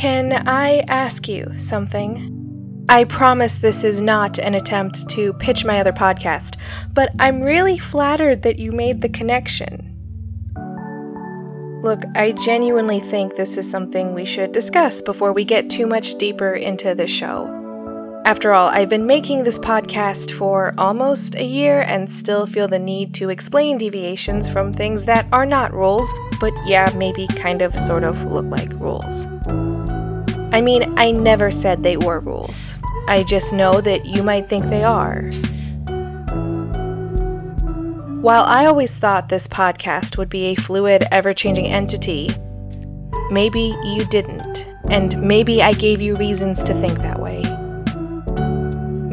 Can I ask you something? I promise this is not an attempt to pitch my other podcast, but I'm really flattered that you made the connection. Look, I genuinely think this is something we should discuss before we get too much deeper into the show. After all, I've been making this podcast for almost a year and still feel the need to explain deviations from things that are not rules, but yeah, maybe kind of sort of look like rules. I mean, I never said they were rules. I just know that you might think they are. While I always thought this podcast would be a fluid, ever changing entity, maybe you didn't, and maybe I gave you reasons to think that way.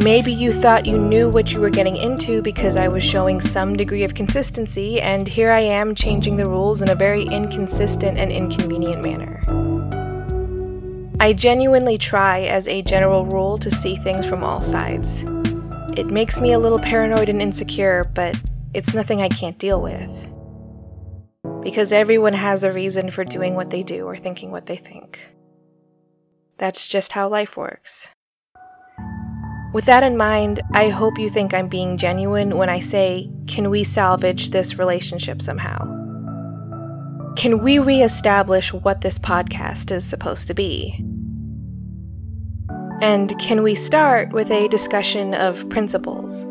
Maybe you thought you knew what you were getting into because I was showing some degree of consistency, and here I am changing the rules in a very inconsistent and inconvenient manner. I genuinely try, as a general rule, to see things from all sides. It makes me a little paranoid and insecure, but it's nothing I can't deal with. Because everyone has a reason for doing what they do or thinking what they think. That's just how life works. With that in mind, I hope you think I'm being genuine when I say, can we salvage this relationship somehow? Can we reestablish what this podcast is supposed to be? And can we start with a discussion of principles?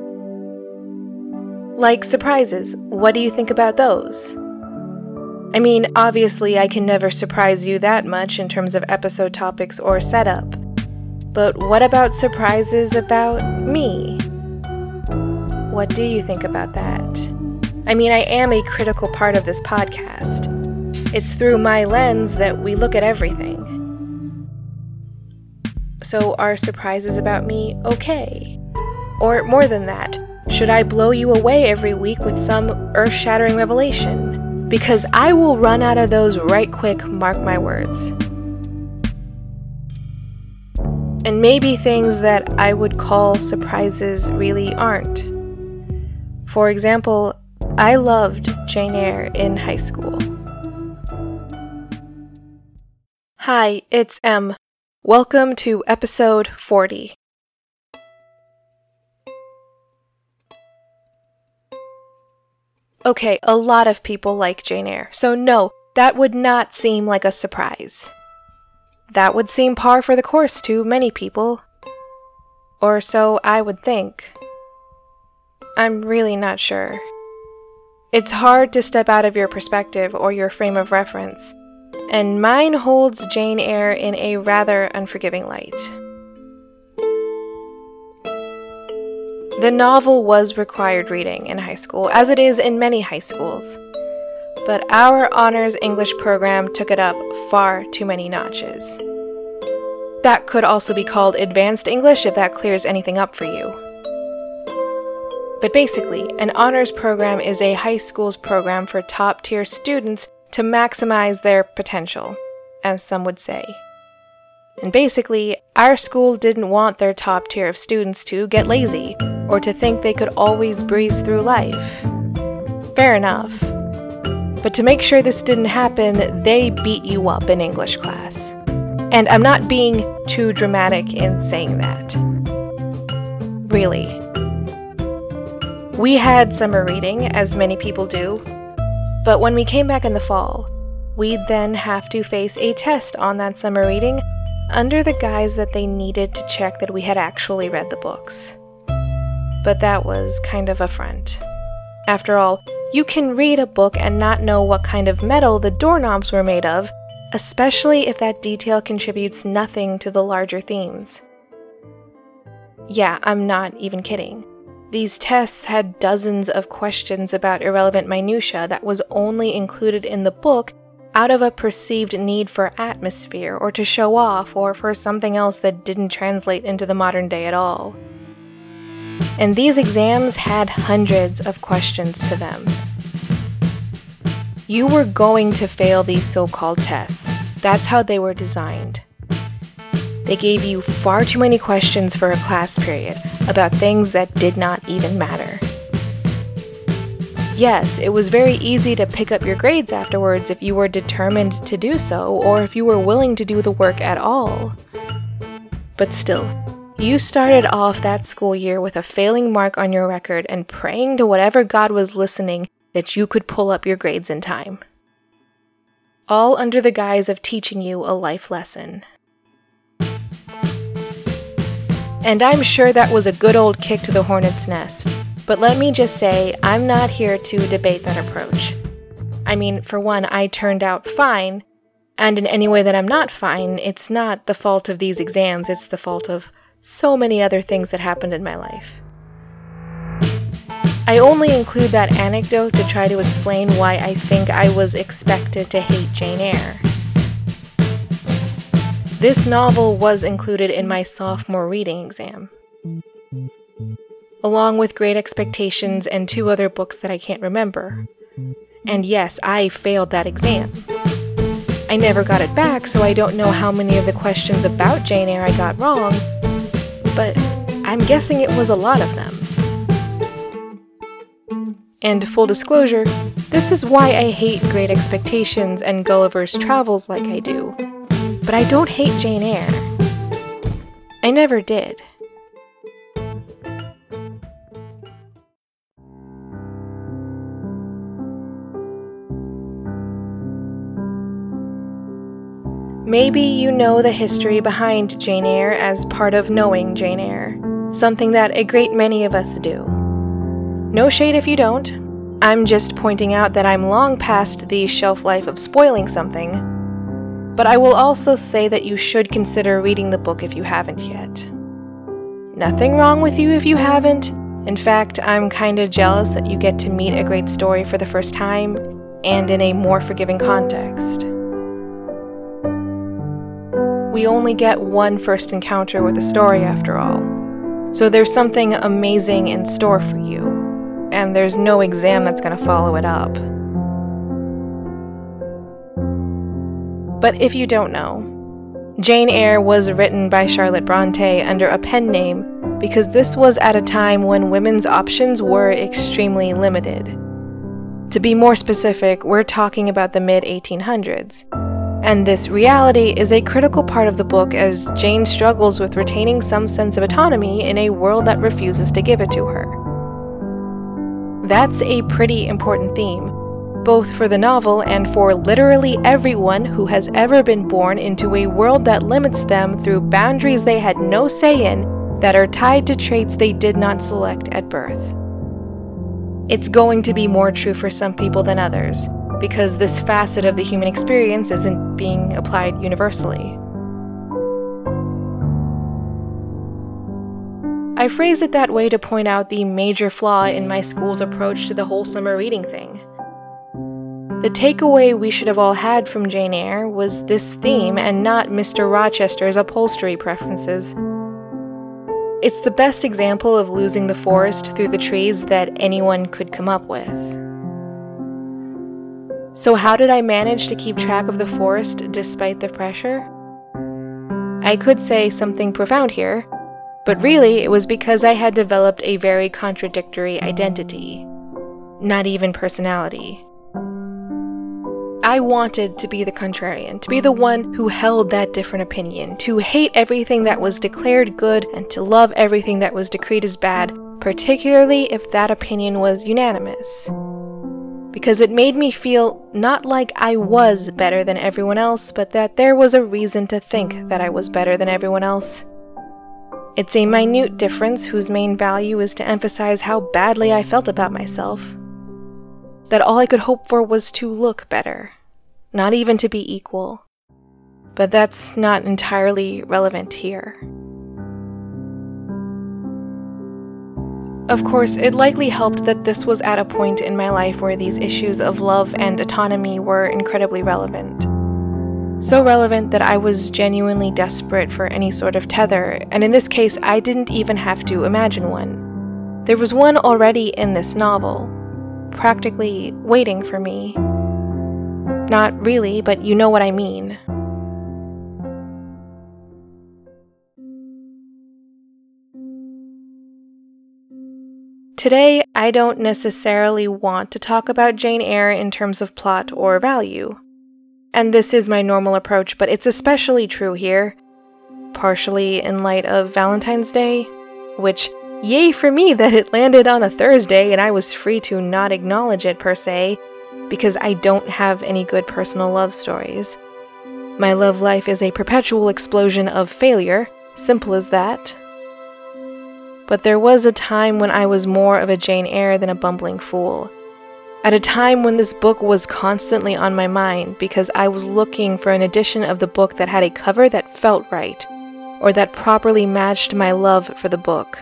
Like surprises, what do you think about those? I mean, obviously, I can never surprise you that much in terms of episode topics or setup. But what about surprises about me? What do you think about that? I mean, I am a critical part of this podcast. It's through my lens that we look at everything. So, are surprises about me okay? Or more than that, should I blow you away every week with some earth shattering revelation? Because I will run out of those right quick, mark my words and maybe things that I would call surprises really aren't. For example, I loved Jane Eyre in high school. Hi, it's M. Welcome to episode 40. Okay, a lot of people like Jane Eyre, so no, that would not seem like a surprise. That would seem par for the course to many people. Or so I would think. I'm really not sure. It's hard to step out of your perspective or your frame of reference, and mine holds Jane Eyre in a rather unforgiving light. The novel was required reading in high school, as it is in many high schools but our honors English program took it up far too many notches. That could also be called advanced English if that clears anything up for you. But basically, an honors program is a high school's program for top tier students to maximize their potential, as some would say. And basically, our school didn't want their top tier of students to get lazy or to think they could always breeze through life. Fair enough. But to make sure this didn't happen, they beat you up in English class. And I'm not being too dramatic in saying that. Really. We had summer reading, as many people do, but when we came back in the fall, we'd then have to face a test on that summer reading under the guise that they needed to check that we had actually read the books. But that was kind of a front. After all, you can read a book and not know what kind of metal the doorknobs were made of, especially if that detail contributes nothing to the larger themes. Yeah, I'm not even kidding. These tests had dozens of questions about irrelevant minutiae that was only included in the book out of a perceived need for atmosphere or to show off or for something else that didn't translate into the modern day at all. And these exams had hundreds of questions to them. You were going to fail these so called tests. That's how they were designed. They gave you far too many questions for a class period about things that did not even matter. Yes, it was very easy to pick up your grades afterwards if you were determined to do so, or if you were willing to do the work at all. But still, you started off that school year with a failing mark on your record and praying to whatever God was listening that you could pull up your grades in time. All under the guise of teaching you a life lesson. And I'm sure that was a good old kick to the hornet's nest. But let me just say, I'm not here to debate that approach. I mean, for one, I turned out fine, and in any way that I'm not fine, it's not the fault of these exams, it's the fault of so many other things that happened in my life. I only include that anecdote to try to explain why I think I was expected to hate Jane Eyre. This novel was included in my sophomore reading exam along with Great Expectations and two other books that I can't remember. And yes, I failed that exam. I never got it back, so I don't know how many of the questions about Jane Eyre I got wrong, but I'm guessing it was a lot of them. And full disclosure, this is why I hate Great Expectations and Gulliver's Travels like I do. But I don't hate Jane Eyre. I never did. Maybe you know the history behind Jane Eyre as part of knowing Jane Eyre, something that a great many of us do. No shade if you don't. I'm just pointing out that I'm long past the shelf life of spoiling something. But I will also say that you should consider reading the book if you haven't yet. Nothing wrong with you if you haven't. In fact, I'm kinda jealous that you get to meet a great story for the first time and in a more forgiving context we only get one first encounter with a story after all. So there's something amazing in store for you, and there's no exam that's going to follow it up. But if you don't know, Jane Eyre was written by Charlotte Bronte under a pen name because this was at a time when women's options were extremely limited. To be more specific, we're talking about the mid 1800s and this reality is a critical part of the book as Jane struggles with retaining some sense of autonomy in a world that refuses to give it to her. That's a pretty important theme, both for the novel and for literally everyone who has ever been born into a world that limits them through boundaries they had no say in that are tied to traits they did not select at birth. It's going to be more true for some people than others because this facet of the human experience isn't being applied universally. I phrase it that way to point out the major flaw in my school's approach to the whole summer reading thing. The takeaway we should have all had from Jane Eyre was this theme and not Mr. Rochester's upholstery preferences. It's the best example of losing the forest through the trees that anyone could come up with. So, how did I manage to keep track of the forest despite the pressure? I could say something profound here, but really it was because I had developed a very contradictory identity, not even personality. I wanted to be the contrarian, to be the one who held that different opinion, to hate everything that was declared good and to love everything that was decreed as bad, particularly if that opinion was unanimous because it made me feel not like I was better than everyone else, but that there was a reason to think that I was better than everyone else. It's a minute difference whose main value is to emphasize how badly I felt about myself. That all I could hope for was to look better, not even to be equal. But that's not entirely relevant here. Of course, it likely helped that this was at a point in my life where these issues of love and autonomy were incredibly relevant. So relevant that I was genuinely desperate for any sort of tether, and in this case, I didn't even have to imagine one. There was one already in this novel, practically waiting for me. Not really, but you know what I mean. Today, I don't necessarily want to talk about Jane Eyre in terms of plot or value. And this is my normal approach, but it's especially true here, partially in light of Valentine's Day, which, yay for me that it landed on a Thursday and I was free to not acknowledge it per se, because I don't have any good personal love stories. My love life is a perpetual explosion of failure, simple as that. But there was a time when I was more of a Jane Eyre than a bumbling fool. At a time when this book was constantly on my mind because I was looking for an edition of the book that had a cover that felt right, or that properly matched my love for the book.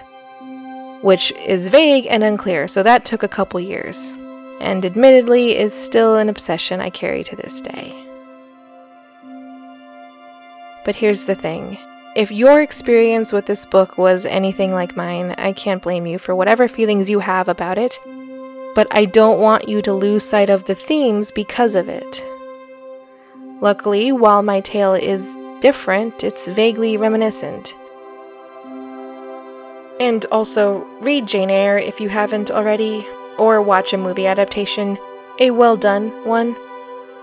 Which is vague and unclear, so that took a couple years and admittedly is still an obsession I carry to this day. But here's the thing if your experience with this book was anything like mine, I can't blame you for whatever feelings you have about it, but I don't want you to lose sight of the themes because of it. Luckily, while my tale is different, it's vaguely reminiscent. And also, read Jane Eyre if you haven't already or watch a movie adaptation, a well done one.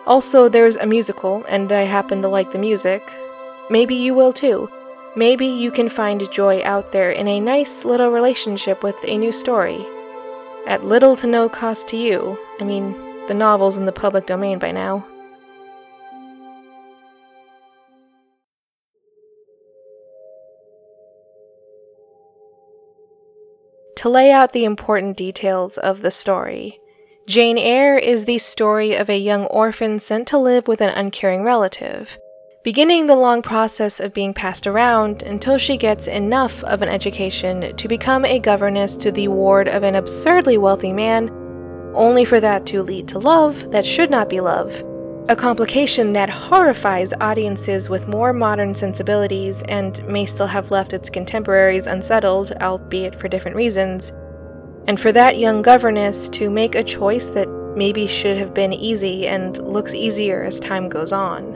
Also, there's a musical, and I happen to like the music. Maybe you will too. Maybe you can find joy out there in a nice little relationship with a new story. At little to no cost to you. I mean, the novel's in the public domain by now. To lay out the important details of the story, Jane Eyre is the story of a young orphan sent to live with an uncaring relative, beginning the long process of being passed around until she gets enough of an education to become a governess to the ward of an absurdly wealthy man, only for that to lead to love that should not be love a complication that horrifies audiences with more modern sensibilities and may still have left its contemporaries unsettled, albeit for different reasons, and for that young governess to make a choice that maybe should have been easy and looks easier as time goes on.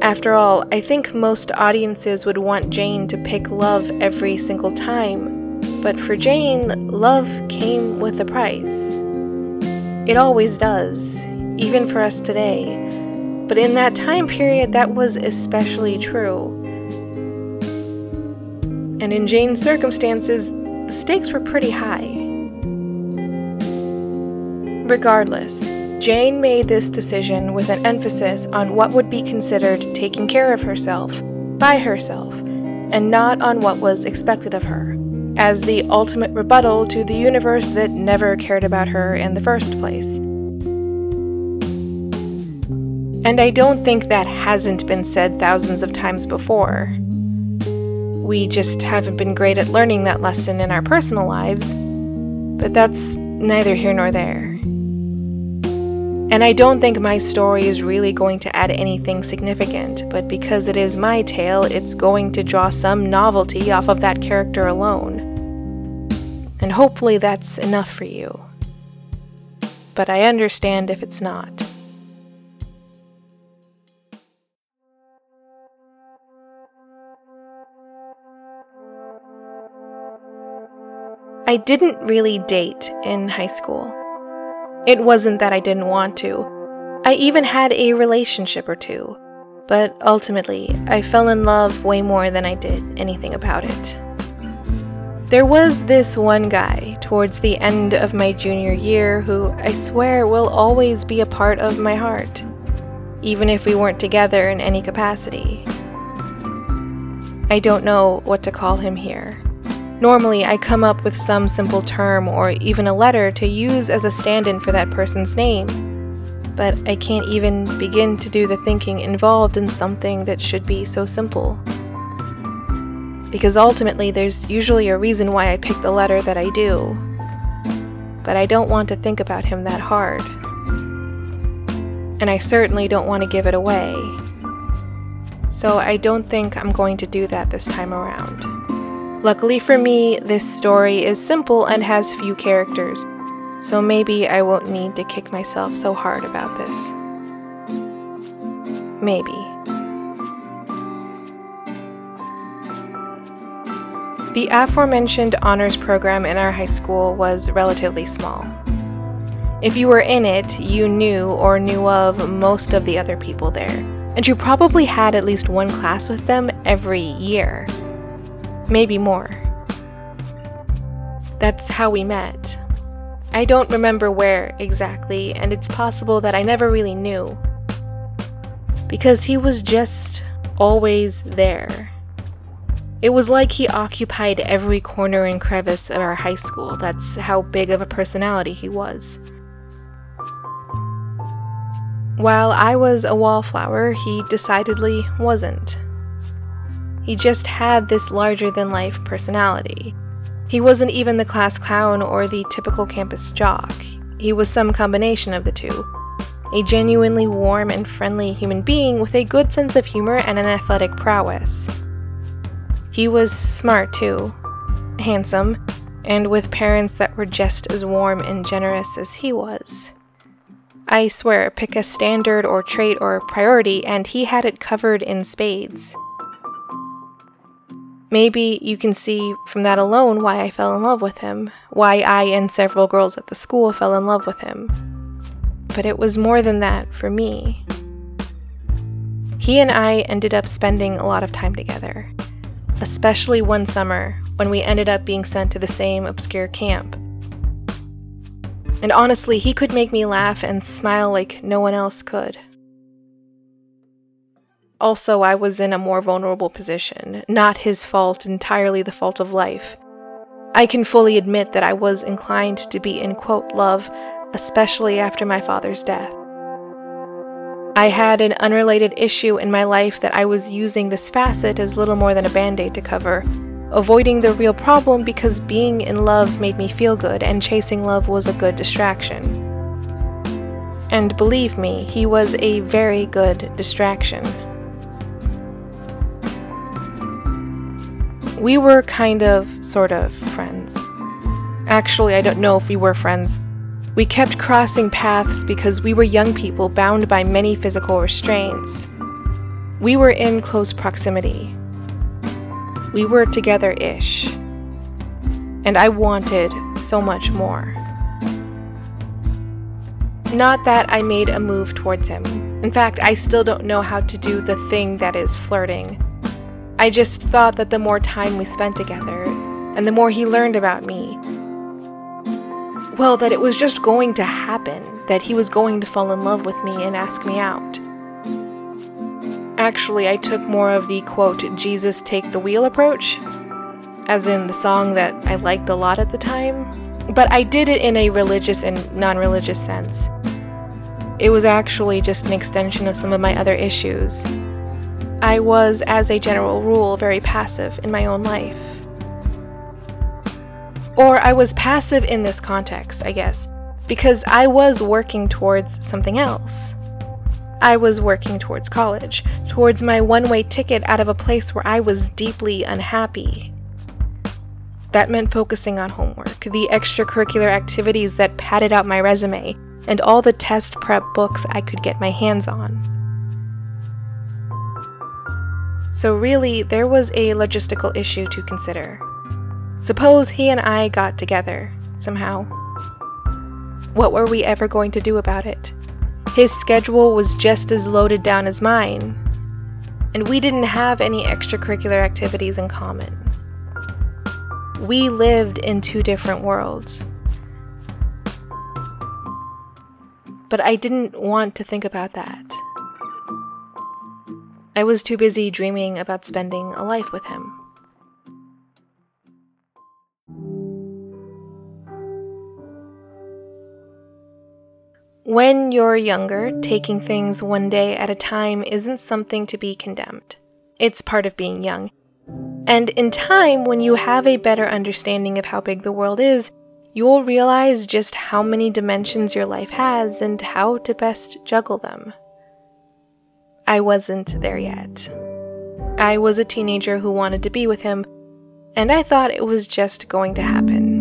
After all, I think most audiences would want Jane to pick love every single time, but for Jane, love came with a price. It always does, even for us today. But in that time period, that was especially true. And in Jane's circumstances, the stakes were pretty high. Regardless, Jane made this decision with an emphasis on what would be considered taking care of herself, by herself, and not on what was expected of her, as the ultimate rebuttal to the universe that never cared about her in the first place. And I don't think that hasn't been said thousands of times before. We just haven't been great at learning that lesson in our personal lives, but that's neither here nor there. And I don't think my story is really going to add anything significant, but because it is my tale, it's going to draw some novelty off of that character alone. And hopefully that's enough for you. But I understand if it's not. I didn't really date in high school. It wasn't that I didn't want to. I even had a relationship or two. But ultimately, I fell in love way more than I did anything about it. There was this one guy towards the end of my junior year who I swear will always be a part of my heart, even if we weren't together in any capacity. I don't know what to call him here. Normally, I come up with some simple term or even a letter to use as a stand in for that person's name. But I can't even begin to do the thinking involved in something that should be so simple. Because ultimately, there's usually a reason why I pick the letter that I do. But I don't want to think about him that hard. And I certainly don't want to give it away. So I don't think I'm going to do that this time around. Luckily for me, this story is simple and has few characters, so maybe I won't need to kick myself so hard about this. Maybe. The aforementioned honors program in our high school was relatively small. If you were in it, you knew or knew of most of the other people there, and you probably had at least one class with them every year. Maybe more. That's how we met. I don't remember where exactly, and it's possible that I never really knew. Because he was just always there. It was like he occupied every corner and crevice of our high school. That's how big of a personality he was. While I was a wallflower, he decidedly wasn't. He just had this larger than life personality. He wasn't even the class clown or the typical campus jock. He was some combination of the two. A genuinely warm and friendly human being with a good sense of humor and an athletic prowess. He was smart too, handsome, and with parents that were just as warm and generous as he was. I swear, pick a standard or trait or priority, and he had it covered in spades. Maybe you can see from that alone why I fell in love with him, why I and several girls at the school fell in love with him. But it was more than that for me. He and I ended up spending a lot of time together, especially one summer when we ended up being sent to the same obscure camp. And honestly, he could make me laugh and smile like no one else could. Also, I was in a more vulnerable position, not his fault, entirely the fault of life. I can fully admit that I was inclined to be in quote love, especially after my father's death. I had an unrelated issue in my life that I was using this facet as little more than a band aid to cover, avoiding the real problem because being in love made me feel good and chasing love was a good distraction. And believe me, he was a very good distraction. We were kind of, sort of, friends. Actually, I don't know if we were friends. We kept crossing paths because we were young people bound by many physical restraints. We were in close proximity. We were together ish. And I wanted so much more. Not that I made a move towards him. In fact, I still don't know how to do the thing that is flirting. I just thought that the more time we spent together, and the more he learned about me, well, that it was just going to happen, that he was going to fall in love with me and ask me out. Actually, I took more of the quote, Jesus take the wheel approach, as in the song that I liked a lot at the time, but I did it in a religious and non religious sense. It was actually just an extension of some of my other issues. I was, as a general rule, very passive in my own life. Or I was passive in this context, I guess, because I was working towards something else. I was working towards college, towards my one way ticket out of a place where I was deeply unhappy. That meant focusing on homework, the extracurricular activities that padded out my resume, and all the test prep books I could get my hands on. So, really, there was a logistical issue to consider. Suppose he and I got together, somehow. What were we ever going to do about it? His schedule was just as loaded down as mine, and we didn't have any extracurricular activities in common. We lived in two different worlds. But I didn't want to think about that. I was too busy dreaming about spending a life with him. When you're younger, taking things one day at a time isn't something to be condemned. It's part of being young. And in time, when you have a better understanding of how big the world is, you'll realize just how many dimensions your life has and how to best juggle them. I wasn't there yet. I was a teenager who wanted to be with him, and I thought it was just going to happen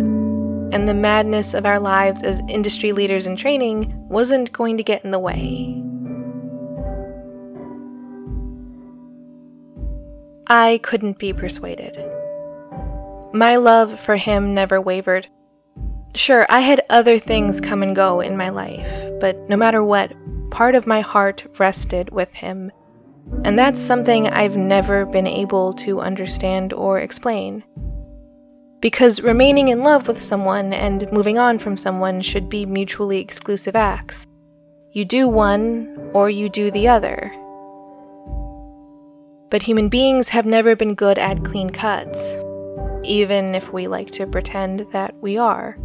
and the madness of our lives as industry leaders in training wasn't going to get in the way. I couldn't be persuaded. My love for him never wavered. Sure, I had other things come and go in my life, but no matter what, part of my heart rested with him. And that's something I've never been able to understand or explain. Because remaining in love with someone and moving on from someone should be mutually exclusive acts. You do one, or you do the other. But human beings have never been good at clean cuts, even if we like to pretend that we are.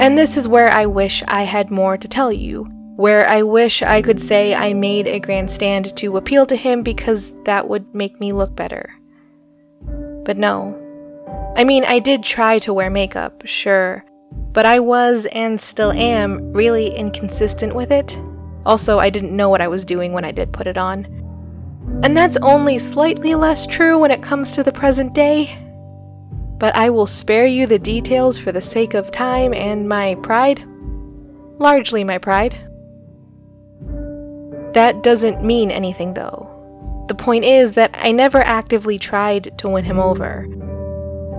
And this is where I wish I had more to tell you, where I wish I could say I made a grand stand to appeal to him because that would make me look better. But no. I mean, I did try to wear makeup, sure, but I was and still am really inconsistent with it. Also, I didn't know what I was doing when I did put it on. And that's only slightly less true when it comes to the present day but I will spare you the details for the sake of time and my pride. Largely my pride. That doesn't mean anything, though. The point is that I never actively tried to win him over.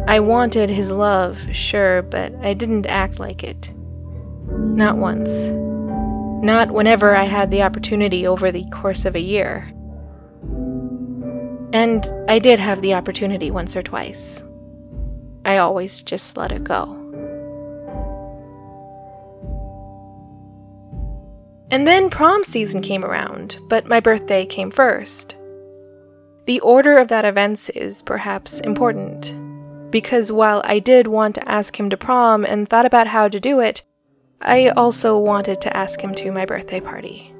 I wanted his love, sure, but I didn't act like it. Not once. Not whenever I had the opportunity over the course of a year. And I did have the opportunity once or twice. I always just let it go. And then prom season came around, but my birthday came first. The order of that events is perhaps important, because while I did want to ask him to prom and thought about how to do it, I also wanted to ask him to my birthday party.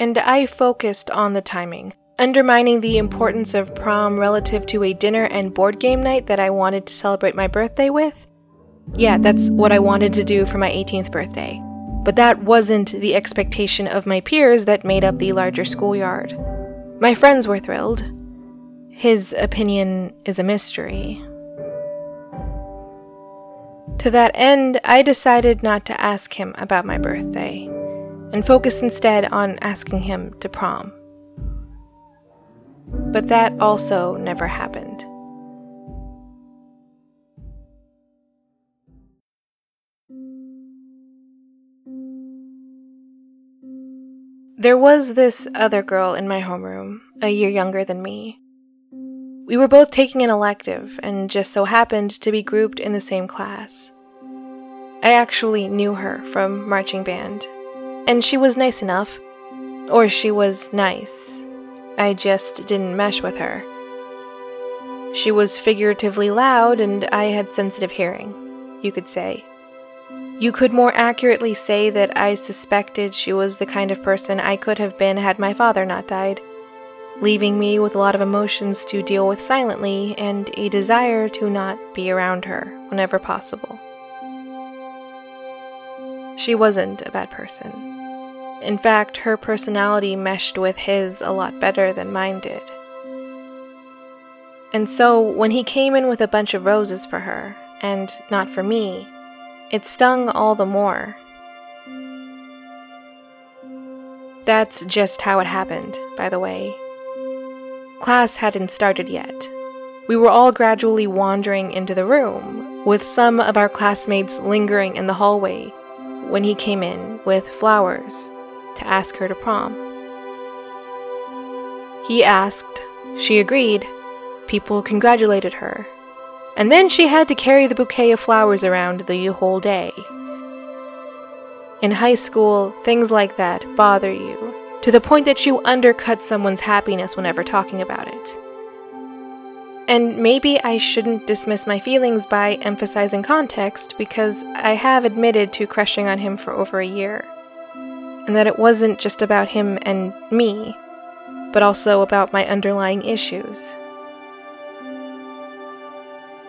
and I focused on the timing, undermining the importance of prom relative to a dinner and board game night that I wanted to celebrate my birthday with. Yeah, that's what I wanted to do for my 18th birthday. But that wasn't the expectation of my peers that made up the larger schoolyard. My friends were thrilled. His opinion is a mystery. To that end, I decided not to ask him about my birthday and focused instead on asking him to prom. But that also never happened. There was this other girl in my homeroom, a year younger than me. We were both taking an elective and just so happened to be grouped in the same class. I actually knew her from marching band and she was nice enough. Or she was nice. I just didn't mesh with her. She was figuratively loud, and I had sensitive hearing, you could say. You could more accurately say that I suspected she was the kind of person I could have been had my father not died, leaving me with a lot of emotions to deal with silently and a desire to not be around her whenever possible. She wasn't a bad person. In fact, her personality meshed with his a lot better than mine did. And so, when he came in with a bunch of roses for her, and not for me, it stung all the more. That's just how it happened, by the way. Class hadn't started yet. We were all gradually wandering into the room, with some of our classmates lingering in the hallway when he came in with flowers to ask her to prom. He asked, she agreed, people congratulated her, and then she had to carry the bouquet of flowers around the whole day. In high school, things like that bother you, to the point that you undercut someone's happiness whenever talking about it. And maybe I shouldn't dismiss my feelings by emphasizing context because I have admitted to crushing on him for over a year and that it wasn't just about him and me, but also about my underlying issues.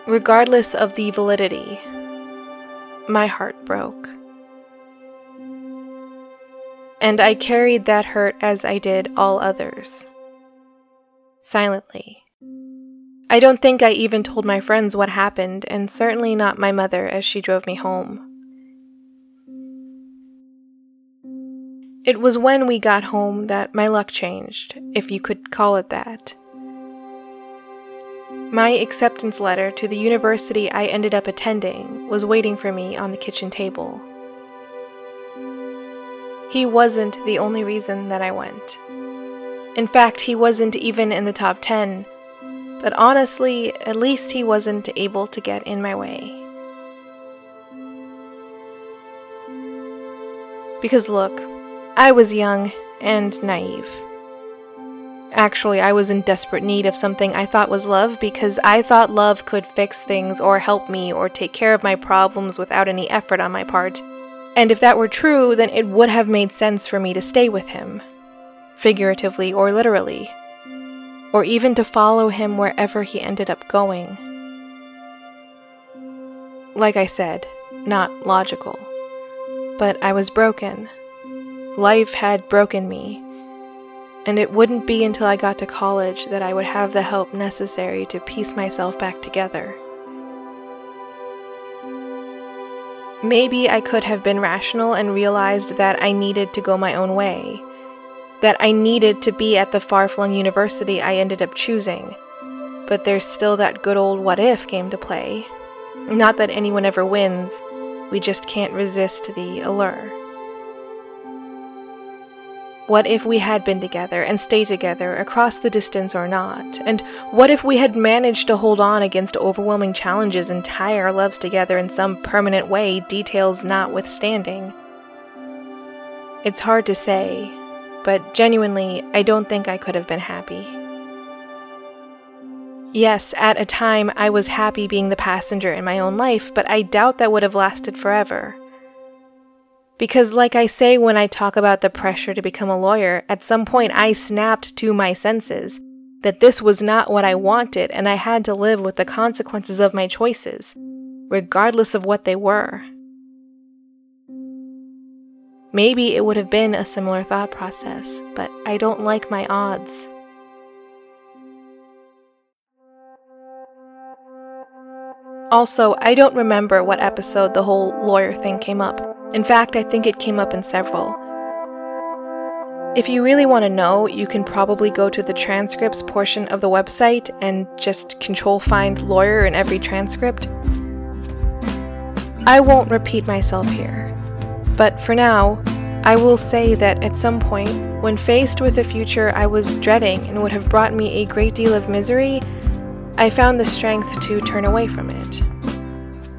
Regardless of the validity, my heart broke. And I carried that hurt as I did all others. Silently. I don't think I even told my friends what happened, and certainly not my mother as she drove me home. It was when we got home that my luck changed, if you could call it that. My acceptance letter to the university I ended up attending was waiting for me on the kitchen table. He wasn't the only reason that I went. In fact, he wasn't even in the top 10, but honestly, at least he wasn't able to get in my way. Because look, I was young and naive. Actually, I was in desperate need of something I thought was love because I thought love could fix things or help me or take care of my problems without any effort on my part. And if that were true, then it would have made sense for me to stay with him, figuratively or literally, or even to follow him wherever he ended up going. Like I said, not logical. But I was broken. Life had broken me and it wouldn't be until I got to college that I would have the help necessary to piece myself back together. Maybe I could have been rational and realized that I needed to go my own way, that I needed to be at the far flung university I ended up choosing. But there's still that good old what if game to play. Not that anyone ever wins, we just can't resist the allure. What if we had been together and stayed together across the distance or not? And what if we had managed to hold on against overwhelming challenges and tie our loves together in some permanent way, details notwithstanding? It's hard to say, but genuinely, I don't think I could have been happy. Yes, at a time I was happy being the passenger in my own life, but I doubt that would have lasted forever. Because, like I say when I talk about the pressure to become a lawyer, at some point I snapped to my senses that this was not what I wanted and I had to live with the consequences of my choices, regardless of what they were. Maybe it would have been a similar thought process, but I don't like my odds. Also, I don't remember what episode the whole lawyer thing came up. In fact, I think it came up in several. If you really want to know, you can probably go to the transcripts portion of the website and just control find lawyer in every transcript. I won't repeat myself here, but for now, I will say that at some point, when faced with a future I was dreading and would have brought me a great deal of misery, I found the strength to turn away from it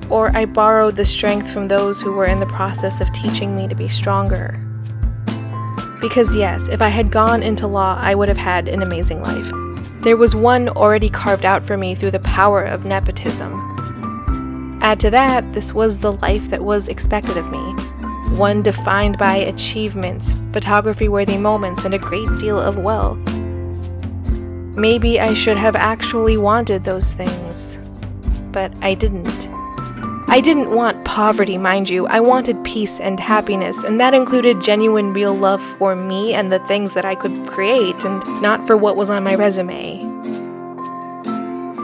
or I borrowed the strength from those who were in the process of teaching me to be stronger. Because, yes, if I had gone into law, I would have had an amazing life. There was one already carved out for me through the power of nepotism. Add to that, this was the life that was expected of me one defined by achievements, photography worthy moments, and a great deal of wealth. Maybe I should have actually wanted those things, but I didn't. I didn't want poverty, mind you. I wanted peace and happiness, and that included genuine, real love for me and the things that I could create, and not for what was on my resume.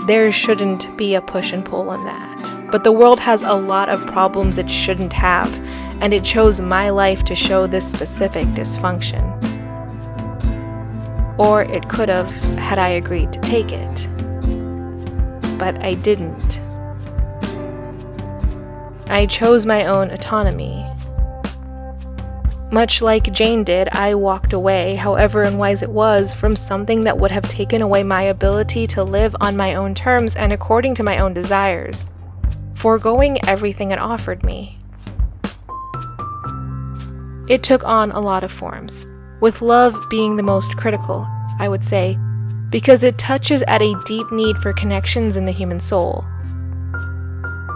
There shouldn't be a push and pull on that. But the world has a lot of problems it shouldn't have, and it chose my life to show this specific dysfunction. Or it could have, had I agreed to take it. But I didn't. I chose my own autonomy. Much like Jane did, I walked away, however unwise it was, from something that would have taken away my ability to live on my own terms and according to my own desires, foregoing everything it offered me. It took on a lot of forms, with love being the most critical, I would say, because it touches at a deep need for connections in the human soul.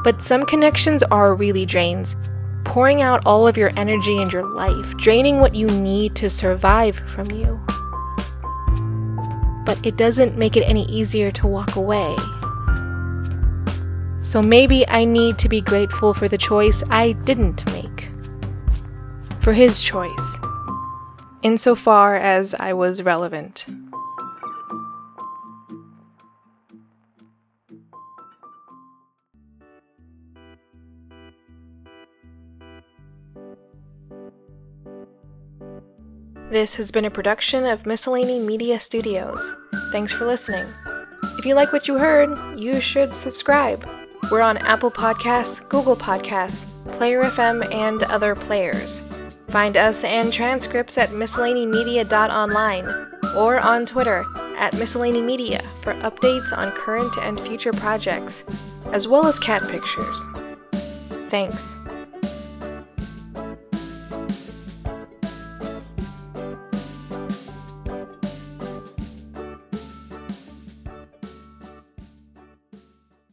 But some connections are really drains, pouring out all of your energy and your life, draining what you need to survive from you. But it doesn't make it any easier to walk away. So maybe I need to be grateful for the choice I didn't make. For his choice, insofar as I was relevant. This has been a production of Miscellany Media Studios. Thanks for listening. If you like what you heard, you should subscribe. We're on Apple Podcasts, Google Podcasts, Player FM, and other players. Find us and transcripts at miscellanymedia.online or on Twitter at miscellanymedia for updates on current and future projects, as well as cat pictures. Thanks.